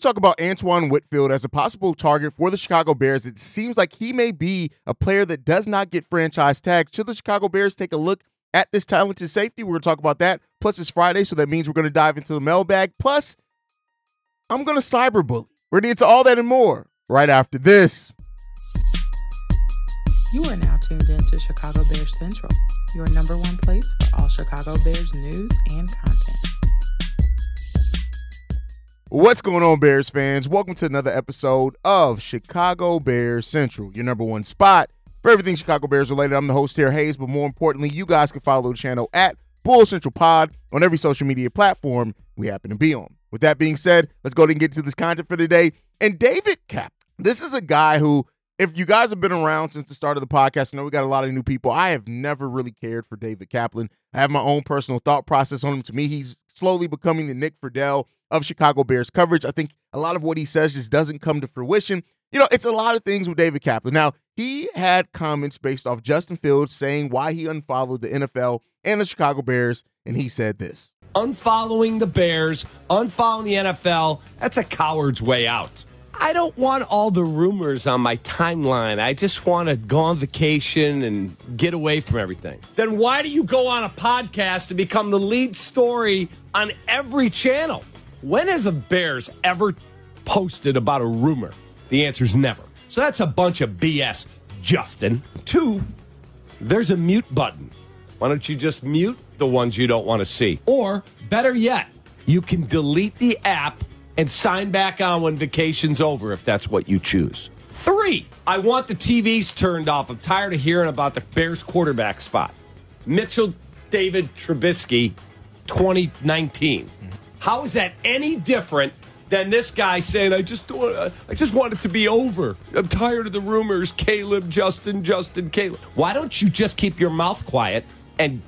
to talk about Antoine Winfield as a possible target for the Chicago Bears. It seems like he may be a player that does not get franchise tagged. Should the Chicago Bears take a look at this talented safety? We're going to talk about that. Plus, it's Friday, so that means we're going to dive into the mailbag. Plus, I'm going to cyberbully. We're going to get to all that and more right after this. You are now tuned in to Chicago Bears Central, your number one place for all Chicago Bears news and content. What's going on, Bears fans? Welcome to another episode of Chicago Bears Central, your number one spot for everything Chicago Bears related. I'm the host here, Haize, but more importantly, you guys can follow the channel at Bull Central Pod on every social media platform we happen to be on. With that being said, let's go ahead and get to this content for today. And David Cap, this is a guy who, if you guys have been around since the start of the podcast, I know we got a lot of new people. I have never really cared for David Kaplan. I have my own personal thought process on him. To me, he's slowly becoming the Nick Friedell of Chicago Bears coverage. I think a lot of what he says just doesn't come to fruition. You know, it's a lot of things with David Kaplan. Now, he had comments based off Justin Fields saying why he unfollowed the NFL and the Chicago Bears, and he said this. Unfollowing the Bears, unfollowing the NFL, that's a coward's way out. I don't want all the rumors on my timeline. I just want to go on vacation and get away from everything. Then why do you go on a podcast to become the lead story on every channel? When has the Bears ever posted about a rumor? The answer is never. So that's a bunch of BS, Justin. Two, there's a mute button. Why don't you just mute the ones you don't want to see? Or better yet, you can delete the app and sign back on when vacation's over if that's what you choose. Three, I want the TVs turned off. I'm tired of hearing about the Bears quarterback spot. Mitchell David Trubisky 2019. How is that any different than this guy saying, "I just want, uh, I just want it to be over. I'm tired of the rumors. Caleb, Justin, Justin, Caleb. Why don't you just keep your mouth quiet and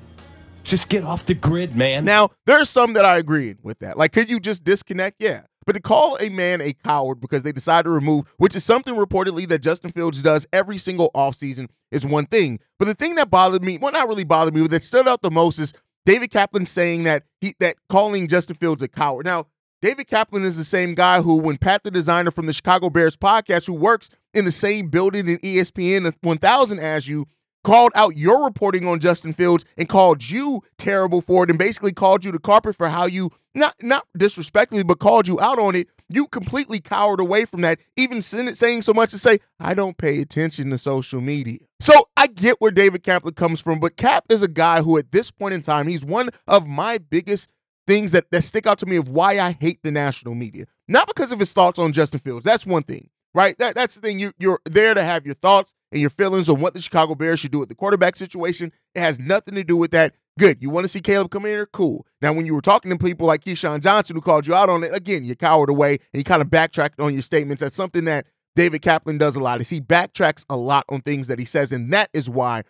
just get off the grid, man?" Now, there's some that I agree with that. Like, could you just disconnect? Yeah. But to call a man a coward because they decide to remove, which is something reportedly that Justin Fields does every single offseason, is one thing. But the thing that bothered me, well, not really bothered me, but that stood out the most is David Kaplan saying that he that calling Justin Fields a coward. Now, David Kaplan is the same guy who, when Pat the designer from the Chicago Bears podcast, who works in the same building in ESPN 1000 as you, called out your reporting on Justin Fields and called you terrible for it and basically called you the carpet for how you not not disrespectfully but called you out on it you completely cowered away from that even saying so much to say I don't pay attention to social media so I get where David Kaplan comes from but Cap is a guy who at this point in time he's one of my biggest things that, that stick out to me of why I hate the national media not because of his thoughts on Justin Fields that's one thing right? That, that's the thing. You, you're there to have your thoughts and your feelings on what the Chicago Bears should do with the quarterback situation. It has nothing to do with that. Good. You want to see Caleb come in here? Cool. Now, when you were talking to people like Keyshawn Johnson who called you out on it, again, you cowered away and you kind of backtracked on your statements. That's something that David Kaplan does a lot is he backtracks a lot on things that he says, and that is why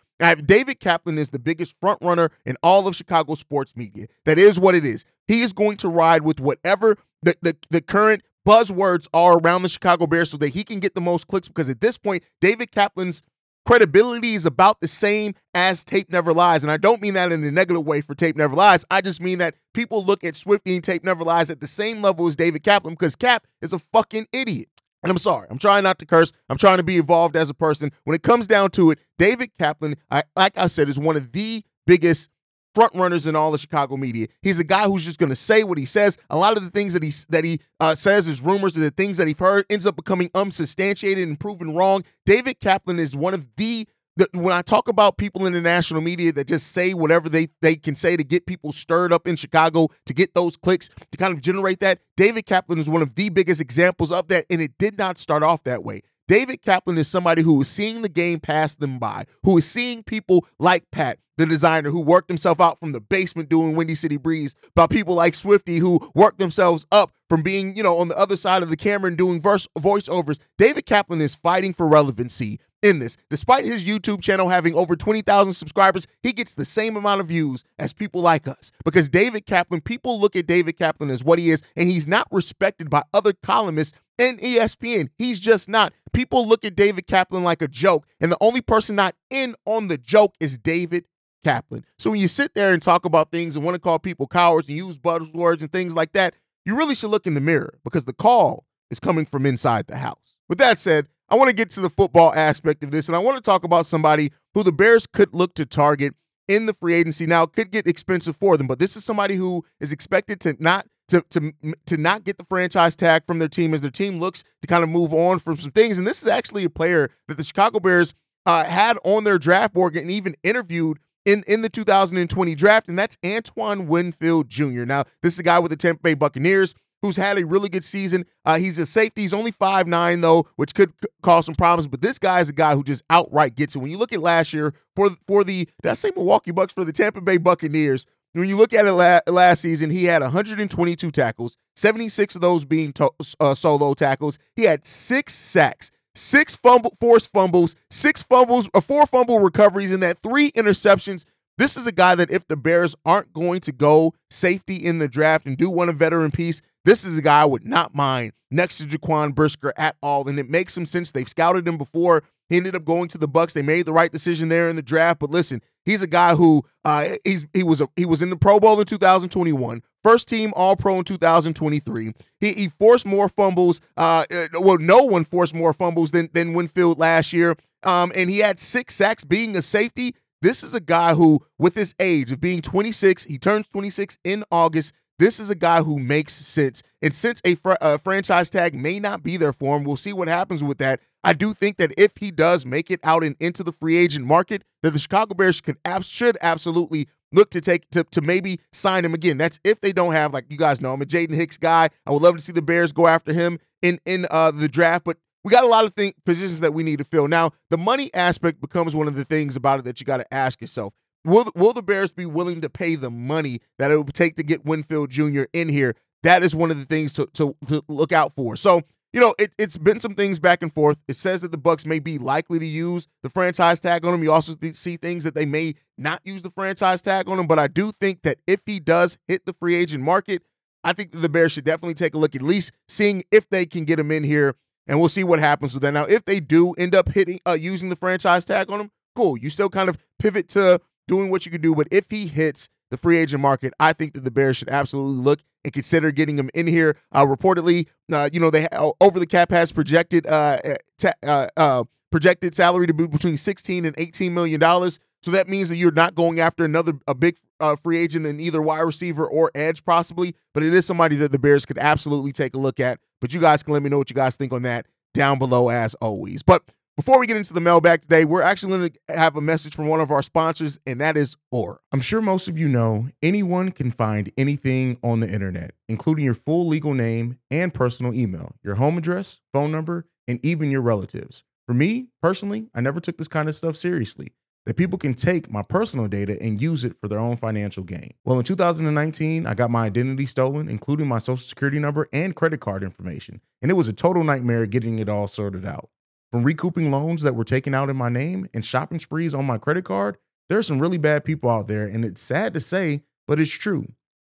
David Kaplan is the biggest front runner in all of Chicago sports media. That is what it is. He is going to ride with whatever the, the, the current buzzwords are around the Chicago Bears so that he can get the most clicks because at this point, David Kaplan's credibility is about the same as Tape Never Lies. And I don't mean that in a negative way for Tape Never Lies. I just mean that people look at Swifty and Tape Never Lies at the same level as David Kaplan because Cap is a fucking idiot. And I'm sorry, I'm trying not to curse. I'm trying to be evolved as a person. When it comes down to it, David Kaplan, I, like I said, is one of the biggest front runners in all the Chicago media. He's a guy who's just going to say what he says. A lot of the things that he that he uh, says is rumors, and the things that he's heard ends up becoming unsubstantiated and proven wrong. David Kaplan is one of the the, when I talk about people in the national media that just say whatever they, they can say to get people stirred up in Chicago, to get those clicks, to kind of generate that, David Kaplan is one of the biggest examples of that. And it did not start off that way. David Kaplan is somebody who is seeing the game pass them by, who is seeing people like Pat, the designer who worked himself out from the basement doing Windy City Breeze, by people like Swifty who worked themselves up from being, you know, on the other side of the camera and doing verse voiceovers. David Kaplan is fighting for relevancy in this. Despite his YouTube channel having over 20,000 subscribers, he gets the same amount of views as people like us. Because David Kaplan, people look at David Kaplan as what he is, and he's not respected by other columnists in ESPN. He's just not. People look at David Kaplan like a joke, and the only person not in on the joke is David Kaplan. So when you sit there and talk about things and want to call people cowards and use buzzwords and things like that, you really should look in the mirror because the call is coming from inside the house. With that said, I want to get to the football aspect of this, and I want to talk about somebody who the Bears could look to target in the free agency. Now, it could get expensive for them, but this is somebody who is expected to not to, to, to not get the franchise tag from their team as their team looks to kind of move on from some things. And this is actually a player that the Chicago Bears uh, had on their draft board and even interviewed in, in the 2020 draft, and that's Antoine Winfield Jr. Now, this is a guy with the Tampa Bay Buccaneers who's had a really good season. Uh, he's a safety. He's only five nine though, which could c- cause some problems. But this guy is a guy who just outright gets it. When you look at last year for for the did I say Milwaukee Bucks for the Tampa Bay Buccaneers? When you look at it la- last season, he had 122 tackles, 76 of those being to- uh, solo tackles. He had six sacks, six fumble forced fumbles, six fumbles, or uh, four fumble recoveries, and that three interceptions. This is a guy that if the Bears aren't going to go safety in the draft and do one a veteran piece, this is a guy I would not mind next to Jaquan Brisker at all. And it makes some sense. They've scouted him before. He ended up going to the Bucks. They made the right decision there in the draft. But listen, he's a guy who uh, he's he was a, he was in the Pro Bowl in 2021, first team All Pro in 2023. He, he forced more fumbles. Uh, uh, well, no one forced more fumbles than than Winfield last year. Um, and he had six sacks being a safety. This is a guy who, with his age of being 26, he turns 26 in August. This is a guy who makes sense. And since a, fr- a, franchise tag may not be there for him, we'll see what happens with that. I do think that if he does make it out and into the free agent market, that the Chicago Bears can should absolutely look to take to, to maybe sign him again. That's if they don't have, like you guys know, I'm a Jaden Hicks guy. I would love to see the Bears go after him in in uh, the draft, but we got a lot of thing, positions that we need to fill. Now, the money aspect becomes one of the things about it that you got to ask yourself. Will will the Bears be willing to pay the money that it would take to get Winfield Jr. in here? That is one of the things to, to, to look out for. So, you know, it, has been some things back and forth. It says that the Bucks may be likely to use the franchise tag on him. You also see things that they may not use the franchise tag on him. But I do think that if he does hit the free agent market, I think the Bears should definitely take a look at least seeing if they can get him in here, and we'll see what happens with that. Now, if they do end up hitting uh, using the franchise tag on him, cool. You still kind of pivot to doing what you can do. But if he hits the free agent market, I think that the Bears should absolutely look and consider getting him in here. Uh, reportedly, uh, you know, they over the cap has projected uh, eh, ta- uh, uh, projected salary to be between 16 and 18 million dollars. So that means that you're not going after another a big uh, free agent in either wide receiver or edge, possibly. But it is somebody that the Bears could absolutely take a look at. But you guys can let me know what you guys think on that down below as always. But before we get into the mailbag today, we're actually going to have a message from one of our sponsors, and that is Aura. I'm sure most of you know anyone can find anything on the internet, including your full legal name and personal email, your home address, phone number, and even your relatives. For me, personally, I never took this kind of stuff seriously. That people can take my personal data and use it for their own financial gain. Well, in 2019, I got my identity stolen, including my social security number and credit card information. And it was a total nightmare getting it all sorted out. From recouping loans that were taken out in my name and shopping sprees on my credit card, there are some really bad people out there, and it's sad to say, but it's true.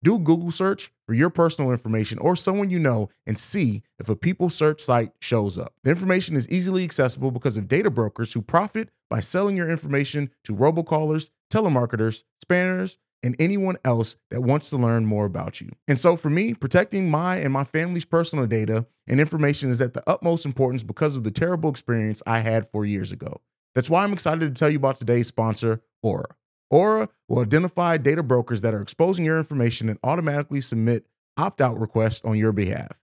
Do Google search for your personal information or someone you know and see if a people search site shows up. The information is easily accessible because of data brokers who profit by selling your information to robocallers, telemarketers, spammers, and anyone else that wants to learn more about you. And so for me, protecting my and my family's personal data and information is at the utmost importance because of the terrible experience I had four years ago. That's why I'm excited to tell you about today's sponsor, Aura. Aura will identify data brokers that are exposing your information and automatically submit opt out requests on your behalf.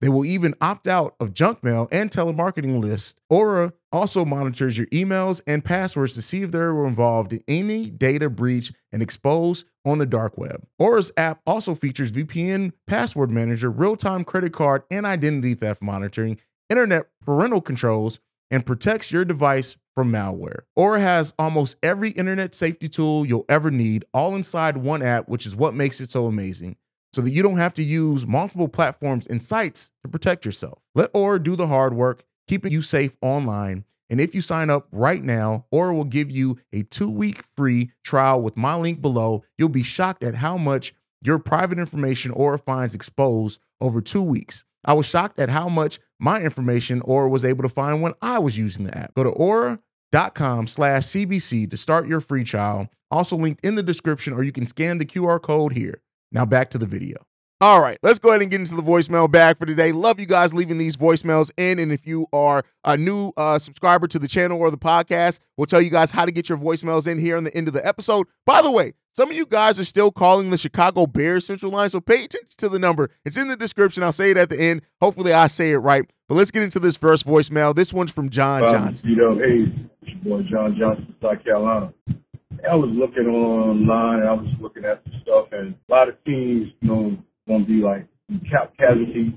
They will even opt out of junk mail and telemarketing lists. Aura also monitors your emails and passwords to see if they're involved in any data breach and exposed on the dark web. Aura's app also features VPN password manager, real-time credit card and identity theft monitoring, internet parental controls, and protects your device from malware. Aura has almost every internet safety tool you'll ever need all inside one app, which is what makes it so amazing so that you don't have to use multiple platforms and sites to protect yourself. Let Aura do the hard work, keeping you safe online. And if you sign up right now, Aura will give you a two week free trial with my link below. You'll be shocked at how much your private information Aura finds exposed over two weeks. I was shocked at how much my information Aura was able to find when I was using the app. Go to aura.com slash CBC to start your free trial. Also linked in the description, or you can scan the QR code here. Now back to the video. All right, let's go ahead and get into the voicemail bag for today. Love you guys leaving these voicemails in. And if you are a new uh, subscriber to the channel or the podcast, we'll tell you guys how to get your voicemails in here in the end of the episode. By the way, some of you guys are still calling the Chicago Bears Central Line, so pay attention to the number. It's in the description. I'll say it at the end. Hopefully, I say it right. But let's get into this first voicemail. This one's from John um, Johnson. You know, hey, it's your boy John Johnson, South Carolina. I was looking online, I was looking at some stuff, and a lot of teams, you know, going to be like cap casualties.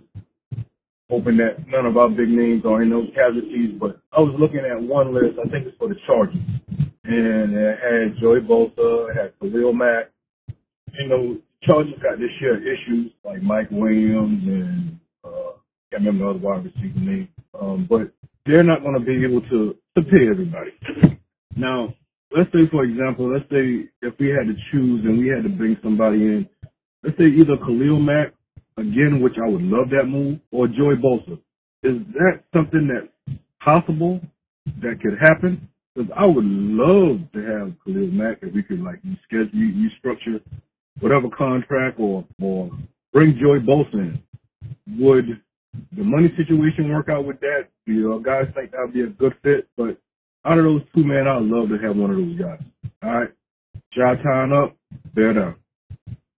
Hoping that none of our big names are in those casualties, but I was looking at one list. I think it's for the Chargers, and it had Joey Bosa, it had Khalil Mack. You know, Chargers got this year issues like Mike Williams and uh, can't remember the other wide receiver name, um, but they're not going to be able to to pay everybody. Now, let's say for example, let's say if we had to choose and we had to bring somebody in let's say either Khalil Mack, again, which I would love that move, or Joey Bosa. Is that something that's possible that could happen? Because I would love to have Khalil Mack if we could like you schedule, you, you structure whatever contract or or bring Joey Bosa in. Would the money situation work out with that? You know, guys think that would be a good fit, but out of those two, man, I'd love to have one of those guys. All right, job tying up, bear down.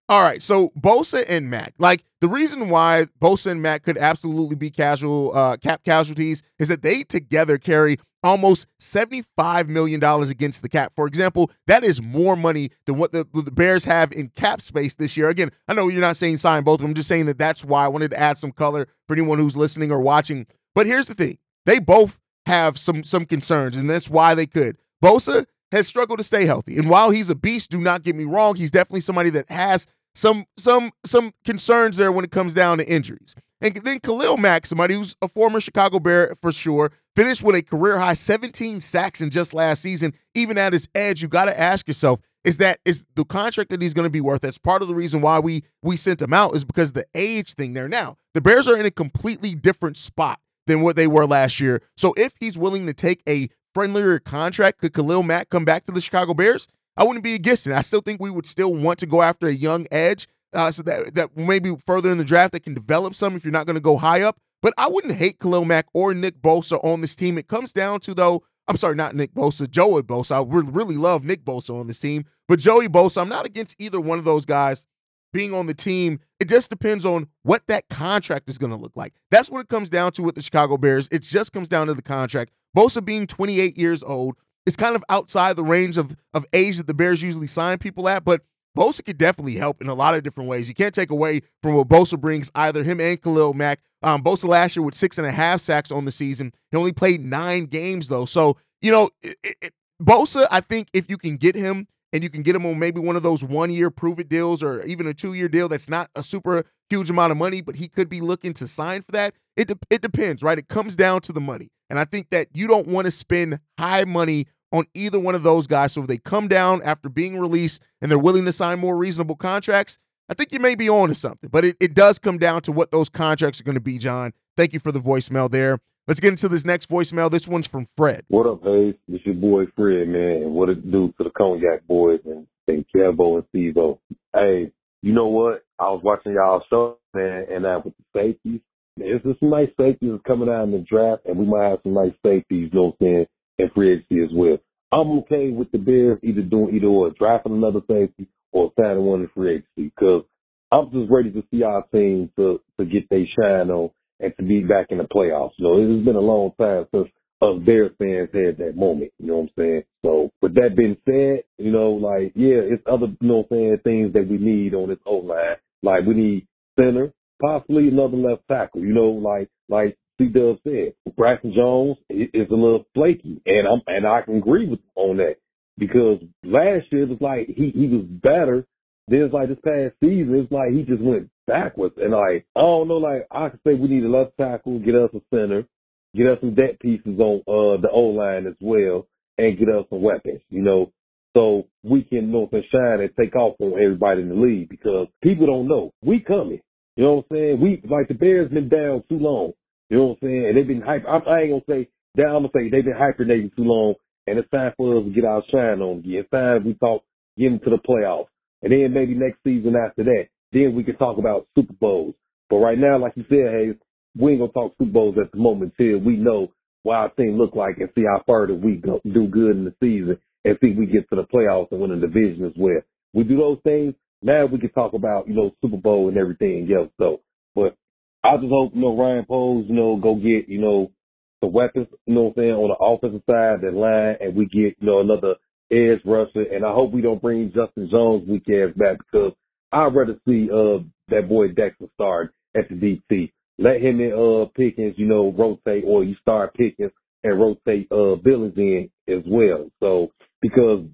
All right, so Bosa and Mack, like the reason why Bosa and Mack could absolutely be casual uh, cap casualties is that they together carry almost $75 million against the cap. For example, that is more money than what the, the, Bears have in cap space this year. Again, I know you're not saying sign both of them, just saying that that's why I wanted to add some color for anyone who's listening or watching. But here's the thing they both have some some concerns, and that's why they could. Bosa has struggled to stay healthy. And while he's a beast, do not get me wrong, he's definitely somebody that has some some some concerns there when it comes down to injuries. And then Khalil Mack, somebody who's a former Chicago Bear for sure, finished with a career high 17 sacks in just last season. Even at his edge, you got to ask yourself, is that is the contract that he's going to be worth? That's part of the reason why we we sent him out is because the age thing there. Now, the Bears are in a completely different spot than what they were last year. So if he's willing to take a friendlier contract, could Khalil Mack come back to the Chicago Bears? I wouldn't be against it. I still think we would still want to go after a young edge, uh, so that that maybe further in the draft that can develop some if you're not going to go high up. But I wouldn't hate Khalil Mack or Nick Bosa on this team. It comes down to though. I'm sorry, not Nick Bosa, Joey Bosa. I really, really love Nick Bosa on this team, but Joey Bosa. I'm not against either one of those guys being on the team. It just depends on what that contract is going to look like. That's what it comes down to with the Chicago Bears. It just comes down to the contract. Bosa being 28 years old, it's kind of outside the range of, of age that the Bears usually sign people at, but Bosa could definitely help in a lot of different ways. You can't take away from what Bosa brings, either him and Khalil Mack. Um, Bosa last year with six and a half sacks on the season. He only played nine games, though. So, you know, it, it, Bosa, I think if you can get him and you can get him on maybe one of those one year prove it deals or even a two year deal that's not a super huge amount of money, but he could be looking to sign for that. It, de- it depends, right? It comes down to the money. And I think that you don't want to spend high money on either one of those guys. So if they come down after being released and they're willing to sign more reasonable contracts, I think you may be on to something. But it, it does come down to what those contracts are going to be, John. Thank you for the voicemail there. Let's get into this next voicemail. This one's from Fred. What up, Haize? It's your boy Fred, man. What it do to the Cognac boys and, and Kevo and Stevo. Hey, you know what? I was watching y'all show, man, and uh, with the safeties, there's some nice safeties coming out in the draft, and we might have some nice safeties, you know what I'm saying, and free agency as well. I'm okay with the Bears either doing either or drafting another safety or signing one in free agency because I'm just ready to see our team to to get their shine on and to be back in the playoffs. You know, it's been a long time since us Bears fans had that moment. You know what I'm saying? So with that being said, you know, like yeah, it's other you know saying things that we need on this O line. Like we need center, possibly another left tackle. You know, like like C Dub said, Braxton Jones is a little flaky, and I'm and I can agree with on that because last year it was like he he was better. Then it's like this past season, it's like he just went backwards, and like I don't know, like I could say we need a left tackle, get us a center, get us some depth pieces on uh the O line as well, and get us some weapons, you know, so we can know and shine and take off on everybody in the league because people don't know we coming. You know what I'm saying? We like the Bears been down too long. You know what I'm saying? And they've been hyper. I, ain't gonna say that. I'm gonna say they've been hibernating too long, and it's time for us to get our shine on again. It's time we talk get into the playoffs, and then maybe next season after that, then we can talk about Super Bowls. But right now, like you said, hey, we ain't gonna talk Super Bowls at the moment till we know what our team look like and see how further we go, do good in the season and see if we get to the playoffs and win the division as well. We do those things, now we can talk about, you know, Super Bowl and everything else. So, but I just hope, you know, Ryan Poles, you know, go get, you know, the weapons, you know what I'm saying, on the offensive side, that line, and we get, you know, another edge rusher. And I hope we don't bring Justin Jones ass back because I'd rather see, uh, that boy Dexter start at the DT. Let him and, uh, Pickens, you know, rotate, or you start Pickens and rotate, uh, Billings in as well. So, because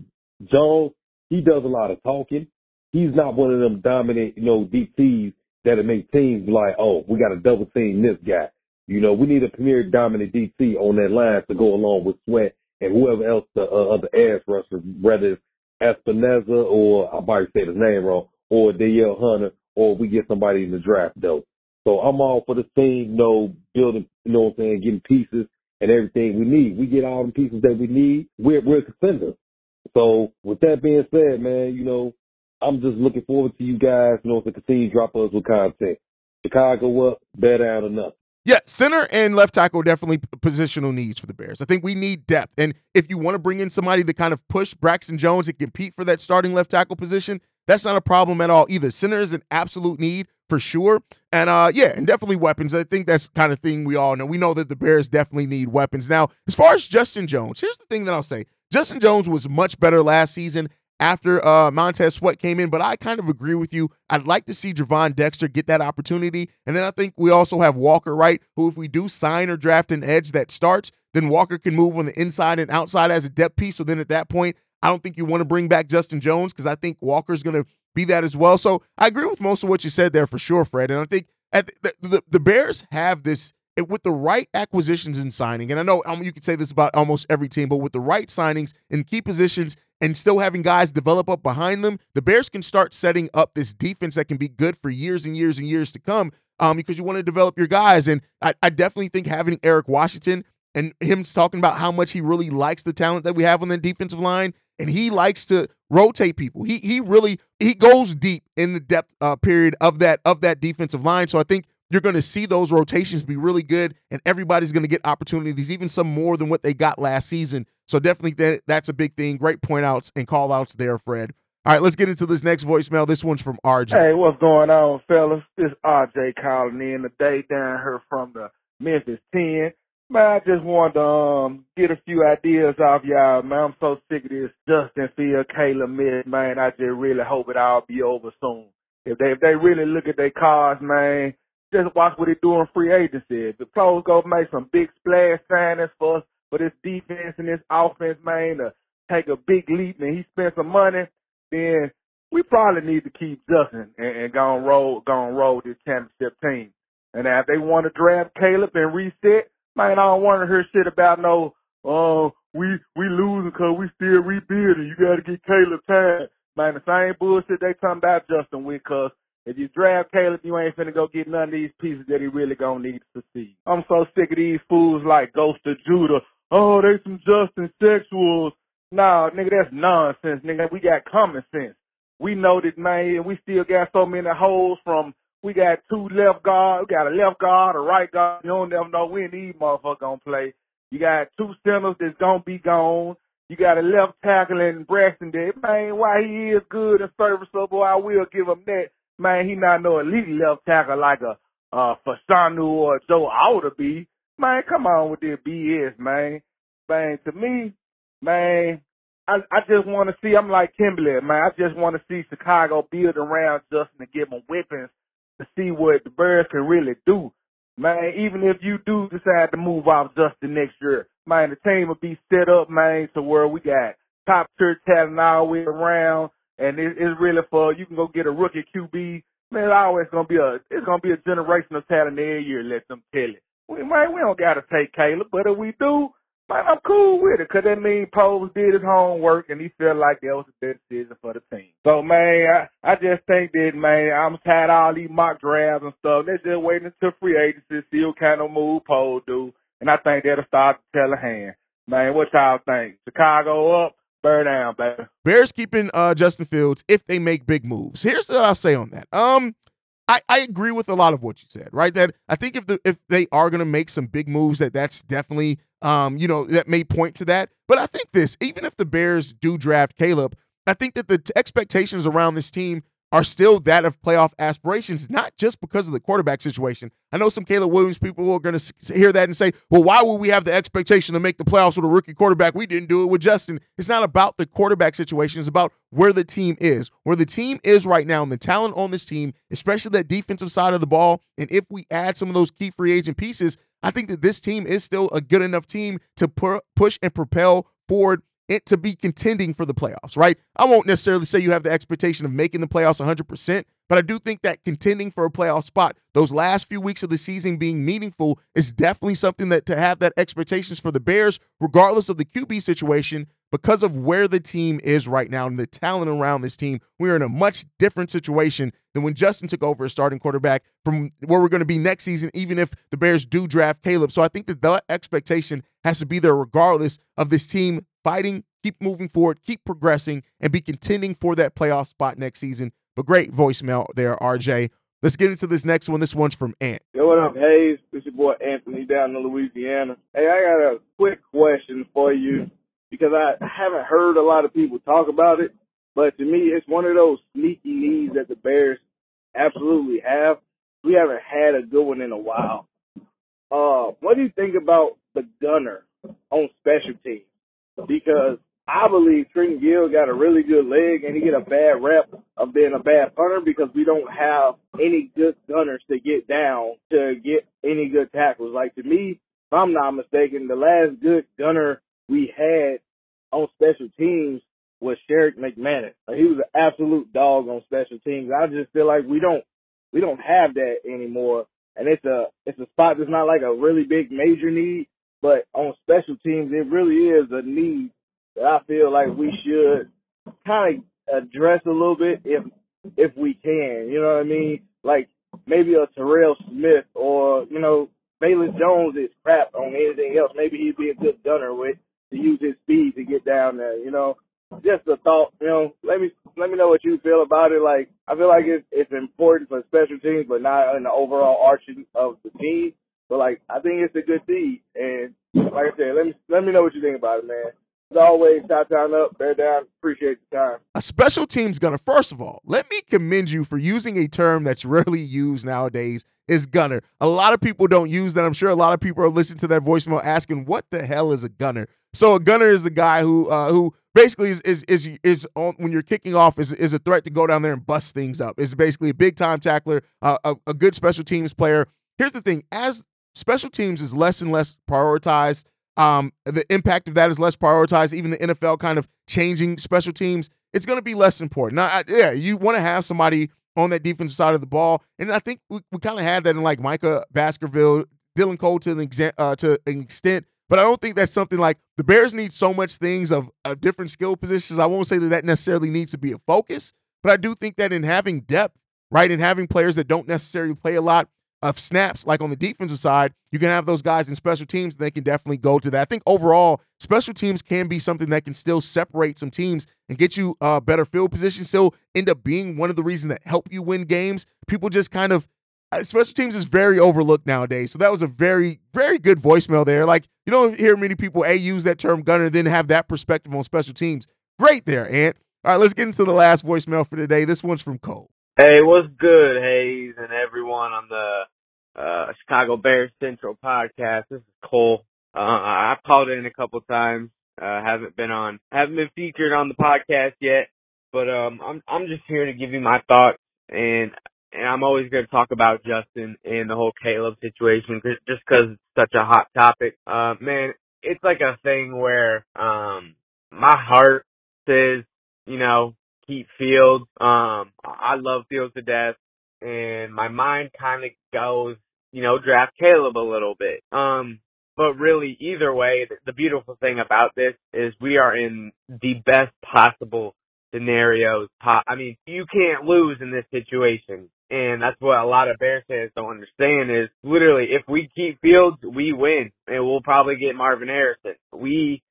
Jones, he does a lot of talking. He's not one of them dominant, you know, DTs that'll make teams like, oh, we got to double team this guy. You know, we need a premier dominant DT on that line to go along with Sweat and whoever else the uh, other ass rusher, whether it's Epenesa or I might say his name wrong, or Danielle Hunter, or we get somebody in the draft though. So I'm all for the team, you know, building, you know what I'm saying, getting pieces and everything we need. We get all the pieces that we need. We're we're a contender. So with that being said, man, you know, I'm just looking forward to you guys, you know, to continue drop us with content. Chicago up, better out enough. Yeah, center and left tackle definitely positional needs for the Bears. I think we need depth. And if you want to bring in somebody to kind of push Braxton Jones and compete for that starting left tackle position, that's not a problem at all either. Center is an absolute need for sure. And uh yeah, and definitely weapons. I think that's kind of thing we all know. We know that the Bears definitely need weapons. Now, as far as Justin Jones, here's the thing that I'll say. Justin Jones was much better last season after uh, Montez Sweat came in, but I kind of agree with you. I'd like to see Gervon Dexter get that opportunity. And then I think we also have Walker Wright, who, if we do sign or draft an edge that starts, then Walker can move on the inside and outside as a depth piece. So then at that point, I don't think you want to bring back Justin Jones because I think Walker's going to be that as well. So I agree with most of what you said there for sure, Fred. And I think the, the, the Bears have this with the right acquisitions and signing, and I know um, you could say this about almost every team, but with the right signings in key positions and still having guys develop up behind them, the Bears can start setting up this defense that can be good for years and years and years to come. Um, because you want to develop your guys, and I, I definitely think having Eric Washington and him talking about how much he really likes the talent that we have on the defensive line, and he likes to rotate people. He he really he goes deep in the depth uh, period of that of that defensive line. So I think you're going to see those rotations be really good, and everybody's going to get opportunities, even some more than what they got last season. So definitely that, that's a big thing. Great point outs and call outs there, Fred. All right, let's get into this next voicemail. This one's from RJ. Hey, what's going on, fellas? This RJ calling in today down here from the Memphis 10. Man, I just wanted to um, get a few ideas off y'all, man. I'm so sick of this Justin Field, Caleb Mid, man. I just really hope it all be over soon. If they if they really look at their cards, man, just watch what they do in free agency. If the pros go make some big splash signings for us, for this defense and this offense, man, to take a big leap and he spent some money, then we probably need to keep Justin and, and go and roll, go and roll this championship team. And if they want to draft Caleb and reset, man, I don't want to hear shit about no, oh, we we losing because we still rebuilding. You got to get Caleb time. Man, the same bullshit they talking about Justin with, cause if you draft Caleb, you ain't finna go get none of these pieces that he really gonna need to succeed. I'm so sick of these fools like Ghost of Judah. Oh, they some Justin sexuals. Nah, nigga, that's nonsense, nigga. We got common sense. We know that, man, we still got so many holes from, we got two left guard, we got a left guard, a right guard. You don't never know when these motherfuckers gonna play. You got two centers that's gonna be gone. You got a left tackle in Braxton there. Man, why he is good and serviceable, I will give him that man, he not no elite left tackle like a uh Fashanu or Joe Alt be. Man, come on with this BS, man. Man, to me, man, I I just want to see. I'm like Kimberly, man. I just want to see Chicago build around Justin and give him weapons to see what the Bears can really do. Man, even if you do decide to move off Justin next year, my will be set up, man, to where we got top tier talent all the way around and it, it's really for you can go get a rookie QB. Man, it's always gonna be a it's gonna be a generation generational talent every year. Let them tell it. We man, we don't gotta take Caleb, but if we do, man, I'm cool with it because that means Poles did his homework and he felt like that was the best decision for the team. So man, I, I just think that man, I'm tired of all these mock drafts and stuff. They're just waiting until free agency, see what kind of move Poles do, and I think that'll start to tell a hand. Man, what y'all think? Chicago up? Bear down, baby. Bears keeping uh, Justin Fields if they make big moves. Here's what I'll say on that. Um, I, I agree with a lot of what you said, right? That I think if the if they are gonna make some big moves, that that's definitely um, you know, that may point to that. But I think this, even if the Bears do draft Caleb, I think that the expectations around this team are still that of playoff aspirations, not just because of the quarterback situation. I know some Caleb Williams people are going to hear that and say, well, why would we have the expectation to make the playoffs with a rookie quarterback? We didn't do it with Justin. It's not about the quarterback situation, it's about where the team is. Where the team is right now and the talent on this team, especially that defensive side of the ball. And if we add some of those key free agent pieces, I think that this team is still a good enough team to pu- push and propel forward it to be contending for the playoffs, right? I won't necessarily say you have the expectation of making the playoffs 100%, but I do think that contending for a playoff spot, those last few weeks of the season being meaningful, is definitely something that to have that expectations for the Bears, regardless of the QB situation, because of where the team is right now and the talent around this team, we're in a much different situation than when Justin took over as starting quarterback from where we're going to be next season, even if the Bears do draft Caleb. So I think that that expectation has to be there regardless of this team fighting, keep moving forward, keep progressing, and be contending for that playoff spot next season. But great voicemail there, RJ. Let's get into this next one. This one's from Ant. Yo, what up, Haize? This your boy Anthony down in Louisiana. Hey, I got a quick question for you because I haven't heard a lot of people talk about it, but to me, it's one of those sneaky needs that the Bears absolutely have. We haven't had a good one in a while. Uh, what do you think about the gunner on special teams? Because I believe Trenton Gill got a really good leg and he get a bad rep of being a bad punter because we don't have any good gunners to get down to get any good tackles. Like to me, if I'm not mistaken, the last good gunner we had on special teams was Sherrick McManus. Like, he was an absolute dog on special teams. I just feel like we don't we don't have that anymore. And it's a it's a spot that's not like a really big major need, but on special teams it really is a need that I feel like we should kind of address a little bit if if we can. You know what I mean? Like maybe a Terrell Smith or you know Velus Jones is crap on anything else. Maybe he'd be a good gunner with to use his speed to get down there. You know, just a thought. You know, let me let me know what you feel about it. Like I feel like it's it's important for special teams, but not in the overall arching of the team. But like I think it's a good thing, and like I said, let me let me know what you think about it, man. As always, top down up, bear down. Appreciate the time. A special teams gunner. First of all, let me commend you for using a term that's rarely used nowadays. Is gunner. A lot of people don't use that. I'm sure a lot of people are listening to that voicemail asking, "What the hell is a gunner?" So a gunner is the guy who uh, who basically is is is, is on, when you're kicking off is is a threat to go down there and bust things up. Is basically a big time tackler, uh, a, a good special teams player. Here's the thing: as special teams is less and less prioritized um, the impact of that is less prioritized. Even the NFL kind of changing special teams, it's going to be less important. Now, I, yeah, you want to have somebody on that defensive side of the ball, and I think we, we kind of had that in like Micah Baskerville, Dylan Cole to an, exa- uh, to an extent, but I don't think that's something like the Bears need so much things of, of different skill positions. I won't say that that necessarily needs to be a focus, but I do think that in having depth, right, and having players that don't necessarily play a lot, of snaps, like on the defensive side, you can have those guys in special teams. They can definitely go to that. I think overall, special teams can be something that can still separate some teams and get you uh, better field position. Still end up being one of the reasons that help you win games. People just kind of special teams is very overlooked nowadays. So that was a very, very good voicemail there. Like you don't hear many people a use that term gunner, then have that perspective on special teams. Great there, Ant. All right, let's get into the last voicemail for today. This one's from Cole. Hey, what's good, Haize, and everyone on the uh, Chicago Bears Central podcast? This is Cole. Uh, I've called in a couple times. Uh, haven't been on, haven't been featured on the podcast yet, but um, I'm I'm just here to give you my thoughts, and and I'm always going to talk about Justin and the whole Caleb situation, just because it's such a hot topic. Uh, man, it's like a thing where um, my heart says, you know, keep Fields. Um, I love Fields to death, and my mind kind of goes, you know, draft Caleb a little bit. Um, but really, either way, the beautiful thing about this is we are in the best possible scenarios. I mean, you can't lose in this situation. And that's what a lot of Bears fans don't understand is literally if we keep Fields, we win and we'll probably get Marvin Harrison. We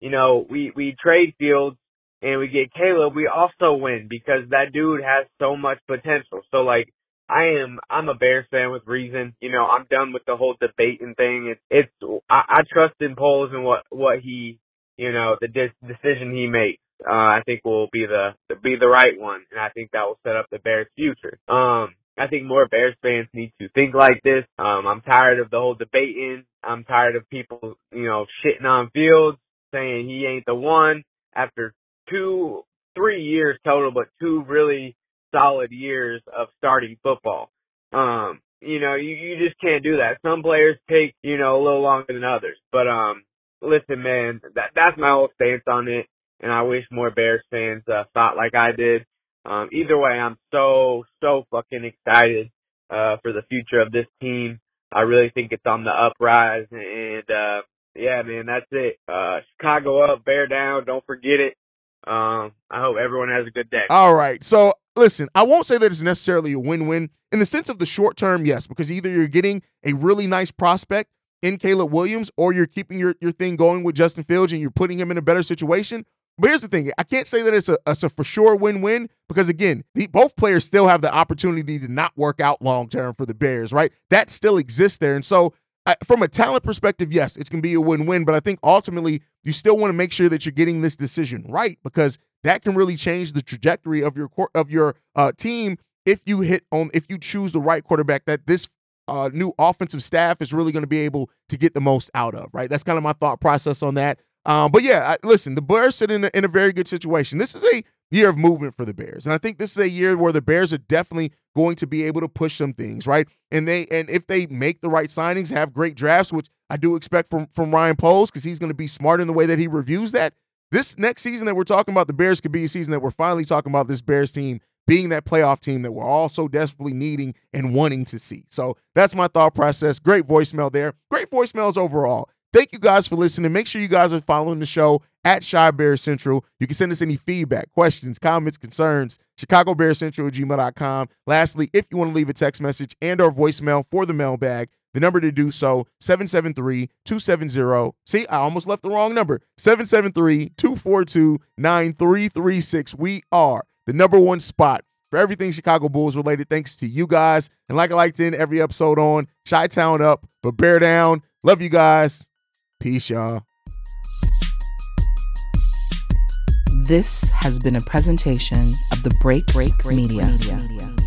you know, we, we trade Fields and we get Caleb, we also win because that dude has so much potential. So like, I am, I'm a Bears fan with reason. You know, I'm done with the whole debating thing. It's, it's, I, I trust in Poles and what, what he, you know, the de- decision he makes. Uh, I think will be the, be the right one. And I think that will set up the Bears future. Um, I think more Bears fans need to think like this. Um, I'm tired of the whole debating. I'm tired of people, you know, shitting on Fields, saying he ain't the one after two, three years total, but two really solid years of starting football. Um, you know, you, you just can't do that. Some players take, you know, a little longer than others. But um listen man, that that's my whole stance on it and I wish more Bears fans uh, thought like I did. Um either way I'm so so fucking excited uh for the future of this team. I really think it's on the uprise and uh yeah, man, that's it. Uh Chicago up, bear down, don't forget it. Um, I hope everyone has a good day. All right. So listen, I won't say that it's necessarily a win-win in the sense of the short term, yes, because either you're getting a really nice prospect in Caleb Williams, or you're keeping your, your thing going with Justin Fields and you're putting him in a better situation. But here's the thing: I can't say that it's a, it's a for sure win-win because again, the, both players still have the opportunity to not work out long term for the Bears, right? That still exists there, and so I, from a talent perspective, yes, it's going to be a win-win. But I think ultimately, you still want to make sure that you're getting this decision right because that can really change the trajectory of your of your uh, team if you hit on if you choose the right quarterback that this uh, new offensive staff is really going to be able to get the most out of. Right, that's kind of my thought process on that. Um, but yeah, I, listen, the Bears sit in a, in a very good situation. This is a year of movement for the Bears, and I think this is a year where the Bears are definitely going to be able to push some things, right? And they and if they make the right signings, have great drafts, which I do expect from from Ryan Poles because he's going to be smart in the way that he reviews that. This next season that we're talking about, the Bears could be a season that we're finally talking about this Bears team being that playoff team that we're all so desperately needing and wanting to see. So that's my thought process. Great voicemail there. Great voicemails overall. Thank you guys for listening. Make sure you guys are following the show at Chi Bear Central. You can send us any feedback, questions, comments, concerns, Chicago Bear Central at gmail.com. Lastly, if you want to leave a text message and or voicemail for the mailbag, the number to do so, 773-270. See, I almost left the wrong number. 773-242-9336. We are the number one spot for everything Chicago Bulls related, thanks to you guys. And like I like to every episode on, Chi-Town up, but bear down. Love you guys. Peace, y'all. This has been a presentation of the Break Break Media. Media.